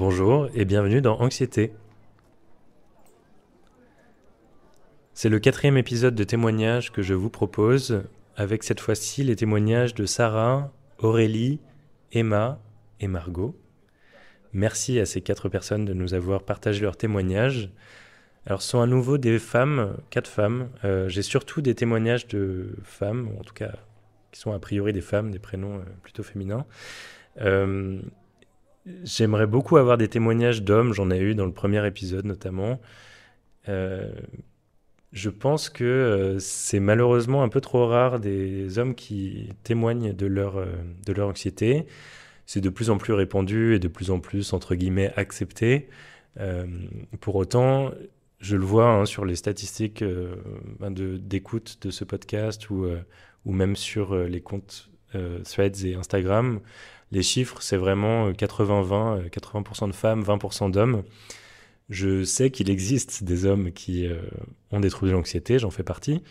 Bonjour et bienvenue dans Anxiété. C'est le quatrième épisode de témoignage que je vous propose, avec cette fois-ci les témoignages de Sarah, Aurélie, Emma et Margot. Merci à ces quatre personnes de nous avoir partagé leurs témoignages. Alors, ce sont à nouveau des femmes, quatre femmes. Euh, j'ai surtout des témoignages de femmes, en tout cas, qui sont a priori des femmes, des prénoms euh, plutôt féminins. Euh, j'aimerais beaucoup avoir des témoignages d'hommes, j'en ai eu dans le premier épisode notamment. je pense que c'est malheureusement un peu trop rare des hommes qui témoignent de leur, de leur anxiété. C'est de plus en plus répandu et de plus en plus, entre guillemets, accepté. pour autant, je le vois hein, sur les statistiques euh, d'écoute de, ce podcast ou, euh, ou même sur euh, les comptes Threads et Instagram. Les chiffres, c'est vraiment 80-20, 80%, de femmes, 20% d'hommes. Je sais qu'il existe des hommes qui ont des troubles de l'anxiété, j'en fais partie.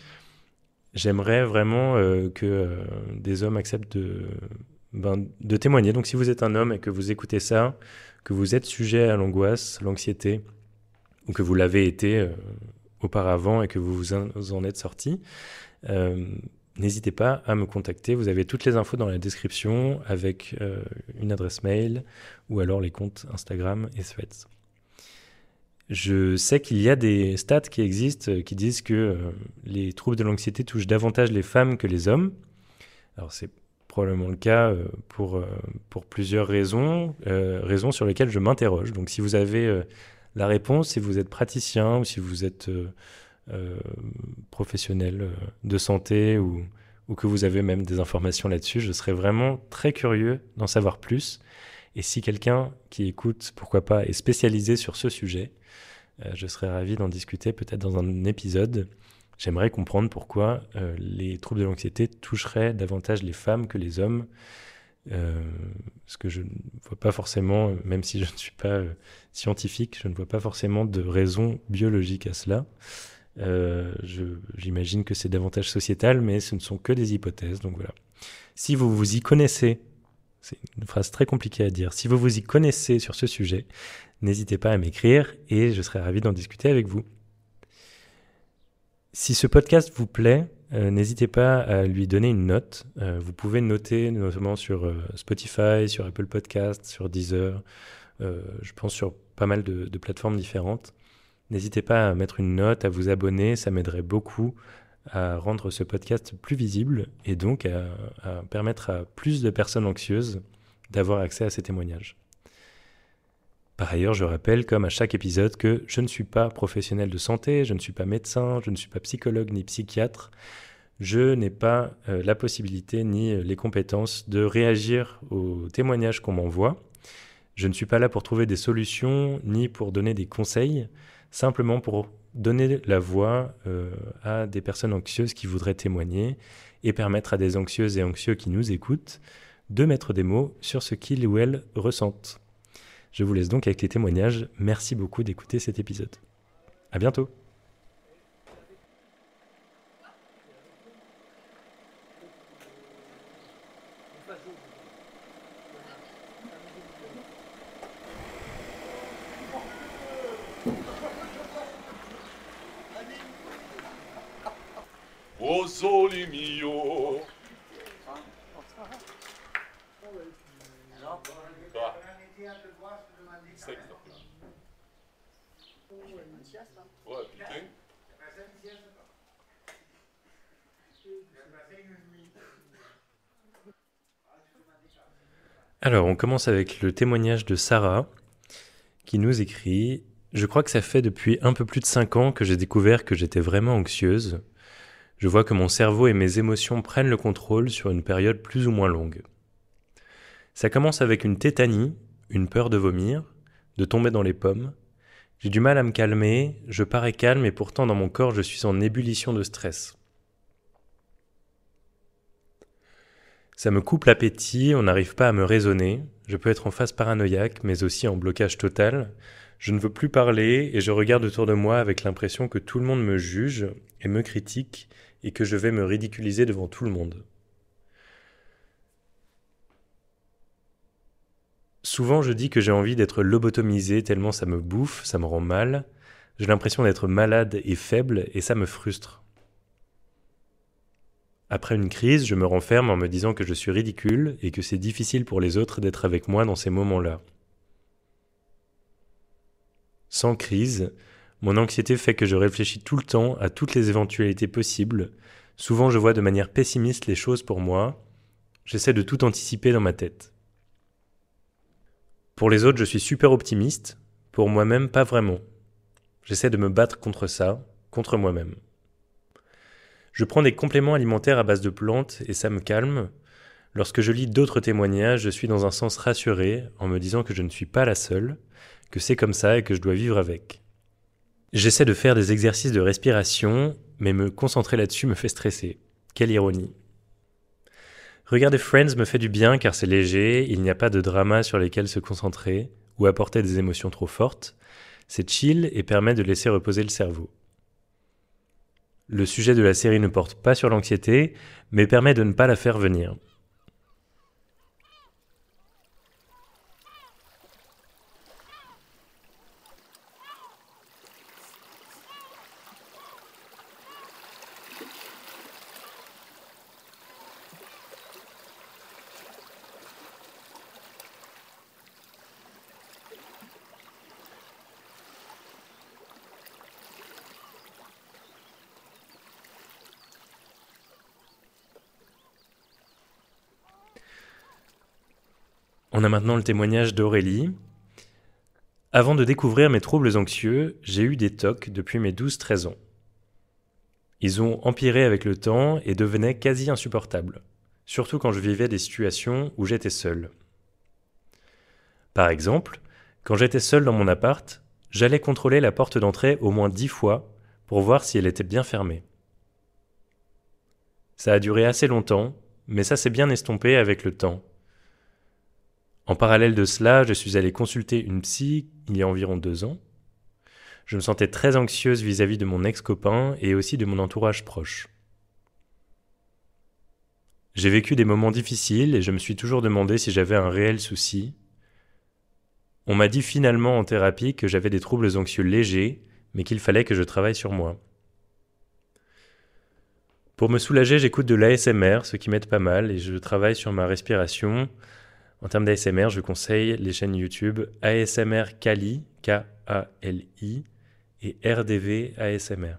J'aimerais vraiment que des hommes acceptent de, ben, de témoigner. Donc si vous êtes un homme et que vous écoutez ça, que vous êtes sujet à l'angoisse, l'anxiété, ou que vous l'avez été euh, auparavant et que vous vous en êtes sorti, euh, n'hésitez pas à me contacter. Vous avez toutes les infos dans la description avec euh, une adresse mail ou alors les comptes Instagram et Threads. Je sais qu'il y a des stats qui existent qui disent que les troubles de l'anxiété touchent davantage les femmes que les hommes. Alors c'est probablement le cas pour, pour plusieurs raisons, raisons sur lesquelles je m'interroge. Donc si vous avez la réponse, si vous êtes praticien ou si vous êtes euh, euh, professionnel euh, de santé ou, ou, que vous avez même des informations là-dessus, je serais vraiment très curieux d'en savoir plus. Et si quelqu'un qui écoute, pourquoi pas, est spécialisé sur ce sujet, je serais ravi d'en discuter peut-être dans un épisode. J'aimerais comprendre pourquoi les troubles de l'anxiété toucheraient davantage les femmes que les hommes. Euh, ce que je ne vois pas forcément, même si je ne suis pas euh, scientifique, je ne vois pas forcément de raison biologique à cela. Euh, J'imagine que c'est davantage sociétal, mais ce ne sont que des hypothèses. Donc voilà. Si vous vous y connaissez, c'est une phrase très compliquée à dire, si vous vous y connaissez sur ce sujet, n'hésitez pas à m'écrire et je serai ravi d'en discuter avec vous. Si ce podcast vous plaît, euh, n'hésitez pas à lui donner une note. Euh, vous pouvez noter notamment sur euh, Spotify, sur Apple Podcast, sur Deezer, je pense sur pas mal de, plateformes différentes. N'hésitez pas à mettre une note, à vous abonner, ça m'aiderait beaucoup à rendre ce podcast plus visible et donc à, permettre à plus de personnes anxieuses d'avoir accès à ces témoignages. Par ailleurs, je rappelle, comme à chaque épisode, que je ne suis pas professionnel de santé, je ne suis pas médecin, je ne suis pas psychologue ni psychiatre. Je n'ai pas euh, la possibilité ni euh, les compétences de réagir aux témoignages qu'on m'envoie. Je ne suis pas là pour trouver des solutions ni pour donner des conseils, simplement pour donner la voix euh, à des personnes anxieuses qui voudraient témoigner et permettre à des anxieuses et anxieux qui nous écoutent de mettre des mots sur ce qu'ils ou elles ressentent. Je vous laisse donc avec les témoignages. Merci beaucoup d'écouter cet épisode. À bientôt. Alors, on commence avec le témoignage de Sarah qui nous écrit Je crois que ça fait depuis un peu plus de 5 ans que j'ai découvert que j'étais vraiment anxieuse. Je vois que mon cerveau et mes émotions prennent le contrôle sur une période plus ou moins longue. Ça commence avec une tétanie, une peur de vomir, de tomber dans les pommes. J'ai du mal à me calmer, je parais calme et pourtant dans mon corps je suis en ébullition de stress. Ça me coupe l'appétit, on n'arrive pas à me raisonner, je peux être en phase paranoïaque, mais aussi en blocage total. Je ne veux plus parler et je regarde autour de moi avec l'impression que tout le monde me juge et me critique et que je vais me ridiculiser devant tout le monde. Souvent, je dis que j'ai envie d'être lobotomisé tellement ça me bouffe, ça me rend mal. J'ai l'impression d'être malade et faible et ça me frustre. Après une crise, je me renferme en me disant que je suis ridicule et que c'est difficile pour les autres d'être avec moi dans ces moments-là. Sans crise, mon anxiété fait que je réfléchis tout le temps à toutes les éventualités possibles. Souvent, je vois de manière pessimiste les choses pour moi. J'essaie de tout anticiper dans ma tête. Pour les autres, je suis super optimiste. Pour moi-même, pas vraiment. J'essaie de me battre contre ça, contre moi-même. Je prends des compléments alimentaires à base de plantes et ça me calme. Lorsque je lis d'autres témoignages, je suis dans un sens rassuré en me disant que je ne suis pas la seule, que c'est comme ça et que je dois vivre avec. J'essaie de faire des exercices de respiration, mais me concentrer là-dessus me fait stresser. Quelle ironie. Regarder Friends me fait du bien car c'est léger, il n'y a pas de drama sur lesquels se concentrer ou apporter des émotions trop fortes. C'est chill et permet de laisser reposer le cerveau. Le sujet de la série ne porte pas sur l'anxiété, mais permet de ne pas la faire venir. On a maintenant le témoignage d'Aurélie. Avant de découvrir mes troubles anxieux, j'ai eu des tocs depuis mes 12-13 ans. Ils ont empiré avec le temps et devenaient quasi insupportables, surtout quand je vivais des situations où j'étais seul. Par exemple, quand j'étais seul dans mon appart, j'allais contrôler la porte d'entrée au moins dix fois pour voir si elle était bien fermée. Ça a duré assez longtemps, mais ça s'est bien estompé avec le temps, en parallèle de cela, je suis allé consulter une psy il y a environ deux ans. Je me sentais très anxieuse vis-à-vis de mon ex-copain et aussi de mon entourage proche. J'ai vécu des moments difficiles et je me suis toujours demandé si j'avais un réel souci. On m'a dit finalement en thérapie que j'avais des troubles anxieux légers, mais qu'il fallait que je travaille sur moi. Pour me soulager, j'écoute de l'ASMR, ce qui m'aide pas mal, et je travaille sur ma respiration, en termes d'ASMR, je conseille les chaînes YouTube ASMR Kali, K-A-L-I, et RDV ASMR.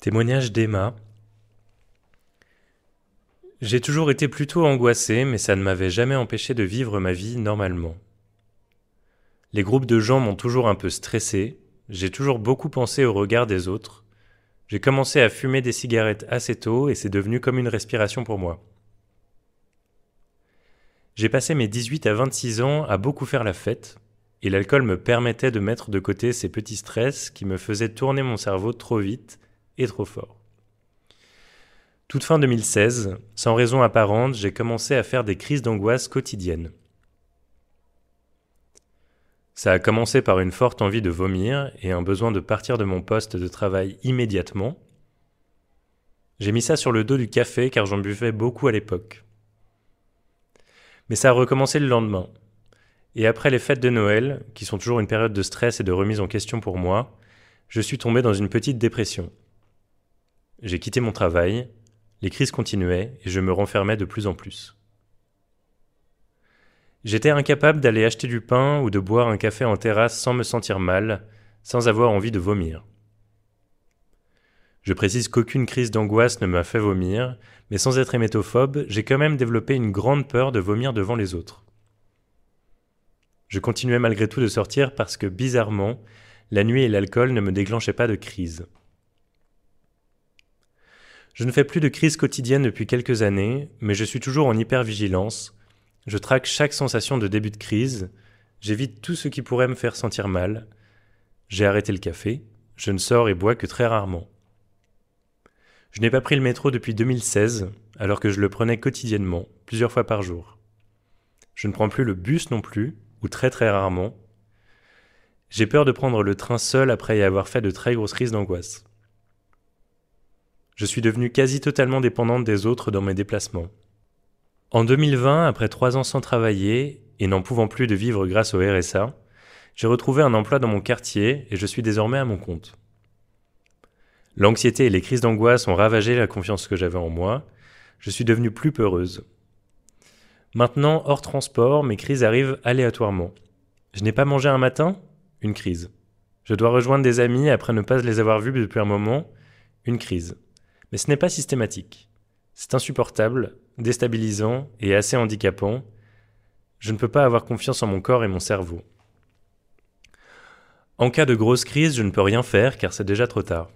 Témoignage d'Emma. J'ai toujours été plutôt angoissé, mais ça ne m'avait jamais empêché de vivre ma vie normalement. Les groupes de gens m'ont toujours un peu stressé, j'ai toujours beaucoup pensé au regard des autres. J'ai commencé à fumer des cigarettes assez tôt et c'est devenu comme une respiration pour moi. J'ai passé mes 18 à 26 ans à beaucoup faire la fête, et l'alcool me permettait de mettre de côté ces petits stress qui me faisaient tourner mon cerveau trop vite trop fort. Toute fin 2016, sans raison apparente, j'ai commencé à faire des crises d'angoisse quotidiennes. Ça a commencé par une forte envie de vomir et un besoin de partir de mon poste de travail immédiatement. J'ai mis ça sur le dos du café car j'en buvais beaucoup à l'époque. Mais ça a recommencé le lendemain. Et après les fêtes de Noël, qui sont toujours une période de stress et de remise en question pour moi, je suis tombé dans une petite dépression. J'ai quitté mon travail, les crises continuaient et je me renfermais de plus en plus. J'étais incapable d'aller acheter du pain ou de boire un café en terrasse sans me sentir mal, sans avoir envie de vomir. Je précise qu'aucune crise d'angoisse ne m'a fait vomir, mais sans être hémétophobe, j'ai quand même développé une grande peur de vomir devant les autres. Je continuais malgré tout de sortir parce que, bizarrement, la nuit et l'alcool ne me déclenchaient pas de crise. Je ne fais plus de crise quotidienne depuis quelques années, mais je suis toujours en hypervigilance, Je traque chaque sensation de début de crise, j'évite tout ce qui pourrait me faire sentir mal. J'ai arrêté le café, je ne sors et bois que très rarement. Je n'ai pas pris le métro depuis 2016, alors que je le prenais quotidiennement, plusieurs fois par jour. Je ne prends plus le bus non plus, ou très très rarement. J'ai peur de prendre le train seul après y avoir fait de très grosses crises d'angoisse. Je suis devenue quasi totalement dépendante des autres dans mes déplacements. En 2020, après trois ans sans travailler et n'en pouvant plus de vivre grâce au RSA, j'ai retrouvé un emploi dans mon quartier et je suis désormais à mon compte. L'anxiété et les crises d'angoisse ont ravagé la confiance que j'avais en moi. Je suis devenue plus peureuse. Maintenant, hors transport, mes crises arrivent aléatoirement. Je n'ai pas mangé un matin? Une crise. Je dois rejoindre des amis après ne pas les avoir vus depuis un moment? Une crise. Mais ce n'est pas systématique. C'est insupportable, déstabilisant et assez handicapant. Je ne peux pas avoir confiance en mon corps et mon cerveau. En cas de grosse crise, je ne peux rien faire car c'est déjà trop tard.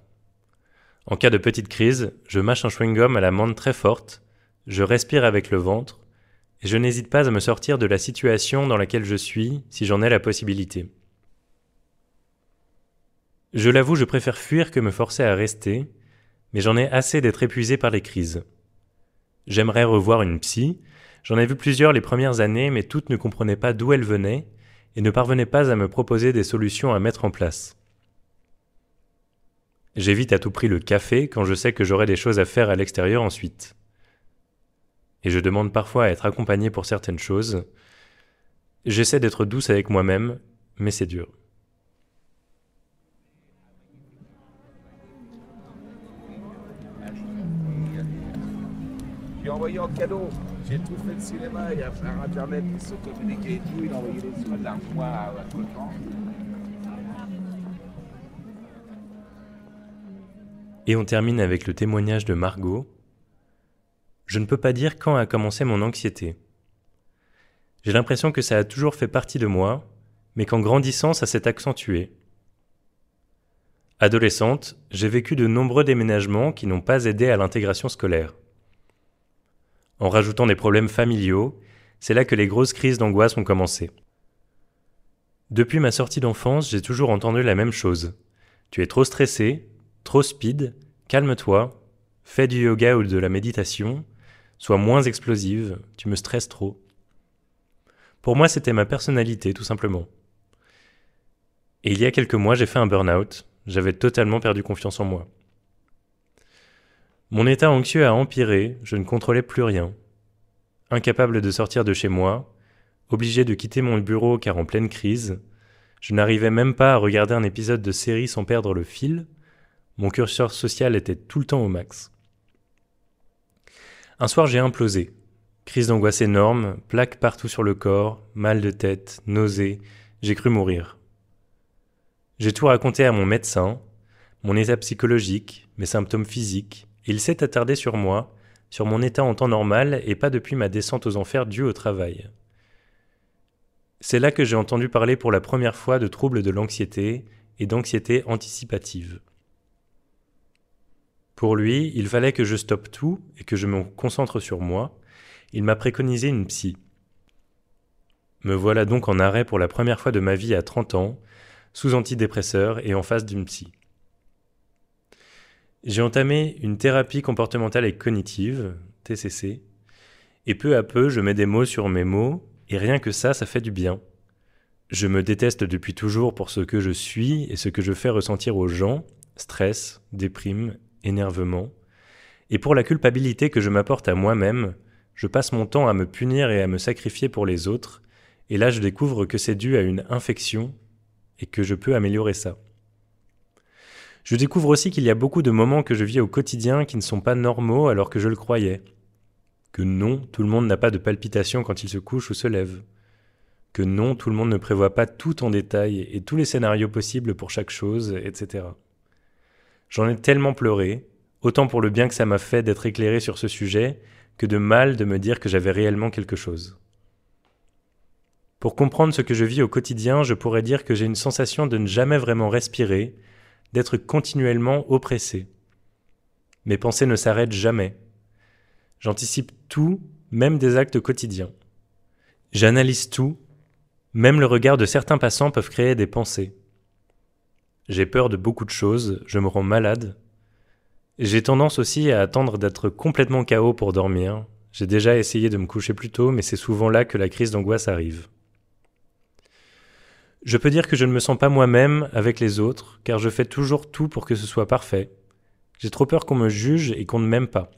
En cas de petite crise, je mâche un chewing-gum à la menthe très forte, je respire avec le ventre, et je n'hésite pas à me sortir de la situation dans laquelle je suis si j'en ai la possibilité. Je l'avoue, je préfère fuir que me forcer à rester, mais j'en ai assez d'être épuisé par les crises. J'aimerais revoir une psy, j'en ai vu plusieurs les premières années, mais toutes ne comprenaient pas d'où elles venaient et ne parvenaient pas à me proposer des solutions à mettre en place. J'évite à tout prix le café quand je sais que j'aurai des choses à faire à l'extérieur ensuite. Et je demande parfois à être accompagné pour certaines choses. J'essaie d'être douce avec moi-même, mais c'est dur. Envoyé en cadeau. J'ai tout fait de cinéma, il y a internet qui se. Il a à. Et on termine avec le témoignage de Margot. Je ne peux pas dire quand a commencé mon anxiété. J'ai l'impression que ça a toujours fait partie de moi, mais qu'en grandissant, ça s'est accentué. Adolescente, j'ai vécu de nombreux déménagements qui n'ont pas aidé à l'intégration scolaire. En rajoutant des problèmes familiaux, c'est là que les grosses crises d'angoisse ont commencé. Depuis ma sortie d'enfance, j'ai toujours entendu la même chose. Tu es trop stressé, trop speed, calme-toi, fais du yoga ou de la méditation, sois moins explosive, tu me stresses trop. Pour moi, c'était ma personnalité, tout simplement. Et il y a quelques mois, j'ai fait un burn-out, j'avais totalement perdu confiance en moi. Mon état anxieux a empiré, je ne contrôlais plus rien. Incapable de sortir de chez moi, obligé de quitter mon bureau car en pleine crise, je n'arrivais même pas à regarder un épisode de série sans perdre le fil, mon curseur social était tout le temps au max. Un soir j'ai implosé. Crise d'angoisse énorme, plaques partout sur le corps, mal de tête, nausées, j'ai cru mourir. J'ai tout raconté à mon médecin, mon état psychologique, mes symptômes physiques, il s'est attardé sur moi, sur mon état en temps normal et pas depuis ma descente aux enfers due au travail. C'est là que j'ai entendu parler pour la première fois de troubles de l'anxiété et d'anxiété anticipative. Pour lui, il fallait que je stoppe tout et que je me concentre sur moi. Il m'a préconisé une psy. Me voilà donc en arrêt pour la première fois de ma vie à 30 ans, sous antidépresseur et en face d'une psy. J'ai entamé une thérapie comportementale et cognitive, TCC, et peu à peu je mets des mots sur mes mots, et rien que ça, ça fait du bien. Je me déteste depuis toujours pour ce que je suis et ce que je fais ressentir aux gens, stress, déprime, énervement, et pour la culpabilité que je m'apporte à moi-même, je passe mon temps à me punir et à me sacrifier pour les autres, et là je découvre que c'est dû à une infection et que je peux améliorer ça. Je découvre aussi qu'il y a beaucoup de moments que je vis au quotidien qui ne sont pas normaux alors que je le croyais. Que non, tout le monde n'a pas de palpitations quand il se couche ou se lève. Que non, tout le monde ne prévoit pas tout en détail et tous les scénarios possibles pour chaque chose, etc. J'en ai tellement pleuré, autant pour le bien que ça m'a fait d'être éclairé sur ce sujet, que de mal de me dire que j'avais réellement quelque chose. Pour comprendre ce que je vis au quotidien, je pourrais dire que j'ai une sensation de ne jamais vraiment respirer, d'être continuellement oppressé. Mes pensées ne s'arrêtent jamais. J'anticipe tout, même des actes quotidiens. J'analyse tout, même le regard de certains passants peuvent créer des pensées. J'ai peur de beaucoup de choses, je me rends malade. J'ai tendance aussi à attendre d'être complètement KO pour dormir. J'ai déjà essayé de me coucher plus tôt, mais c'est souvent là que la crise d'angoisse arrive. Je peux dire que je ne me sens pas moi-même avec les autres, car je fais toujours tout pour que ce soit parfait. J'ai trop peur qu'on me juge et qu'on ne m'aime pas.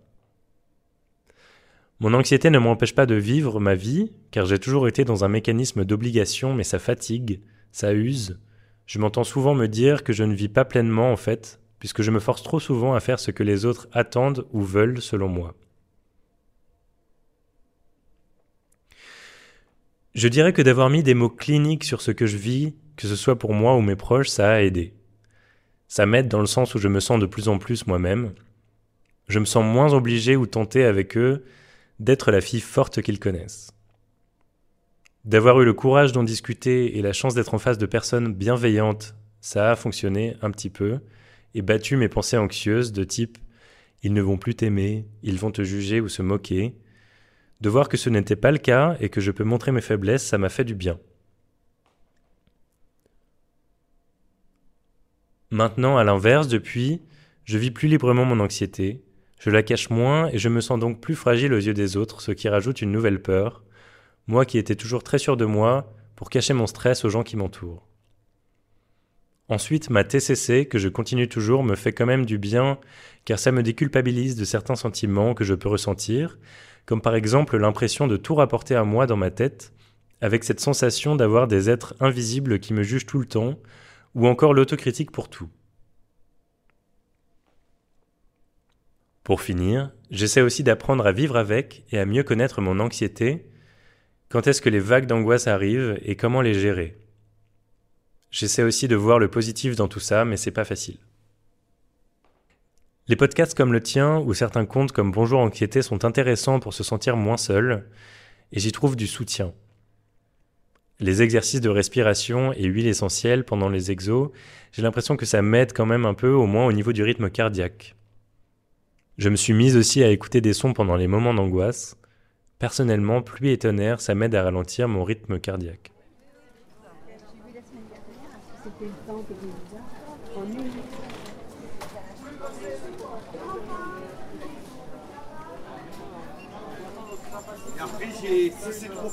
Mon anxiété ne m'empêche pas de vivre ma vie, car j'ai toujours été dans un mécanisme d'obligation, mais ça fatigue, ça use. Je m'entends souvent me dire que je ne vis pas pleinement en fait, puisque je me force trop souvent à faire ce que les autres attendent ou veulent selon moi. Je dirais que d'avoir mis des mots cliniques sur ce que je vis, que ce soit pour moi ou mes proches, ça a aidé. Ça m'aide dans le sens où je me sens de plus en plus moi-même. Je me sens moins obligé ou tenté avec eux d'être la fille forte qu'ils connaissent. D'avoir eu le courage d'en discuter et la chance d'être en face de personnes bienveillantes, ça a fonctionné un petit peu et battu mes pensées anxieuses de type ils ne vont plus t'aimer, ils vont te juger ou se moquer, de voir que ce n'était pas le cas et que je peux montrer mes faiblesses, ça m'a fait du bien. Maintenant, à l'inverse, depuis, je vis plus librement mon anxiété, je la cache moins et je me sens donc plus fragile aux yeux des autres, ce qui rajoute une nouvelle peur, moi qui étais toujours très sûr de moi, pour cacher mon stress aux gens qui m'entourent. Ensuite, ma TCC, que je continue toujours, me fait quand même du bien, car ça me déculpabilise de certains sentiments que je peux ressentir, comme par exemple l'impression de tout rapporter à moi dans ma tête, avec cette sensation d'avoir des êtres invisibles qui me jugent tout le temps, ou encore l'autocritique pour tout. Pour finir, j'essaie aussi d'apprendre à vivre avec et à mieux connaître mon anxiété, quand est-ce que les vagues d'angoisse arrivent et comment les gérer? J'essaie aussi de voir le positif dans tout ça, mais c'est pas facile. Les podcasts comme le tien ou certains comptes comme Bonjour Anxiété sont intéressants pour se sentir moins seul, et j'y trouve du soutien. Les exercices de respiration et huile essentielle pendant les exos, j'ai l'impression que ça m'aide quand même un peu, au moins au niveau du rythme cardiaque. Je me suis mise aussi à écouter des sons pendant les moments d'angoisse. Personnellement, pluie et tonnerre, ça m'aide à ralentir mon rythme cardiaque. C'est pas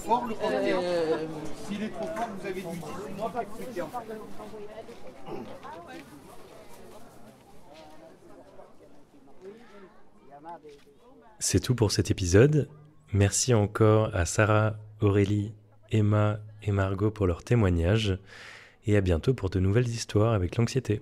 C'est tout pour cet épisode. Merci encore à Sarah, Aurélie, Emma et Margot pour leur témoignage. Et à bientôt pour de nouvelles histoires avec l'anxiété.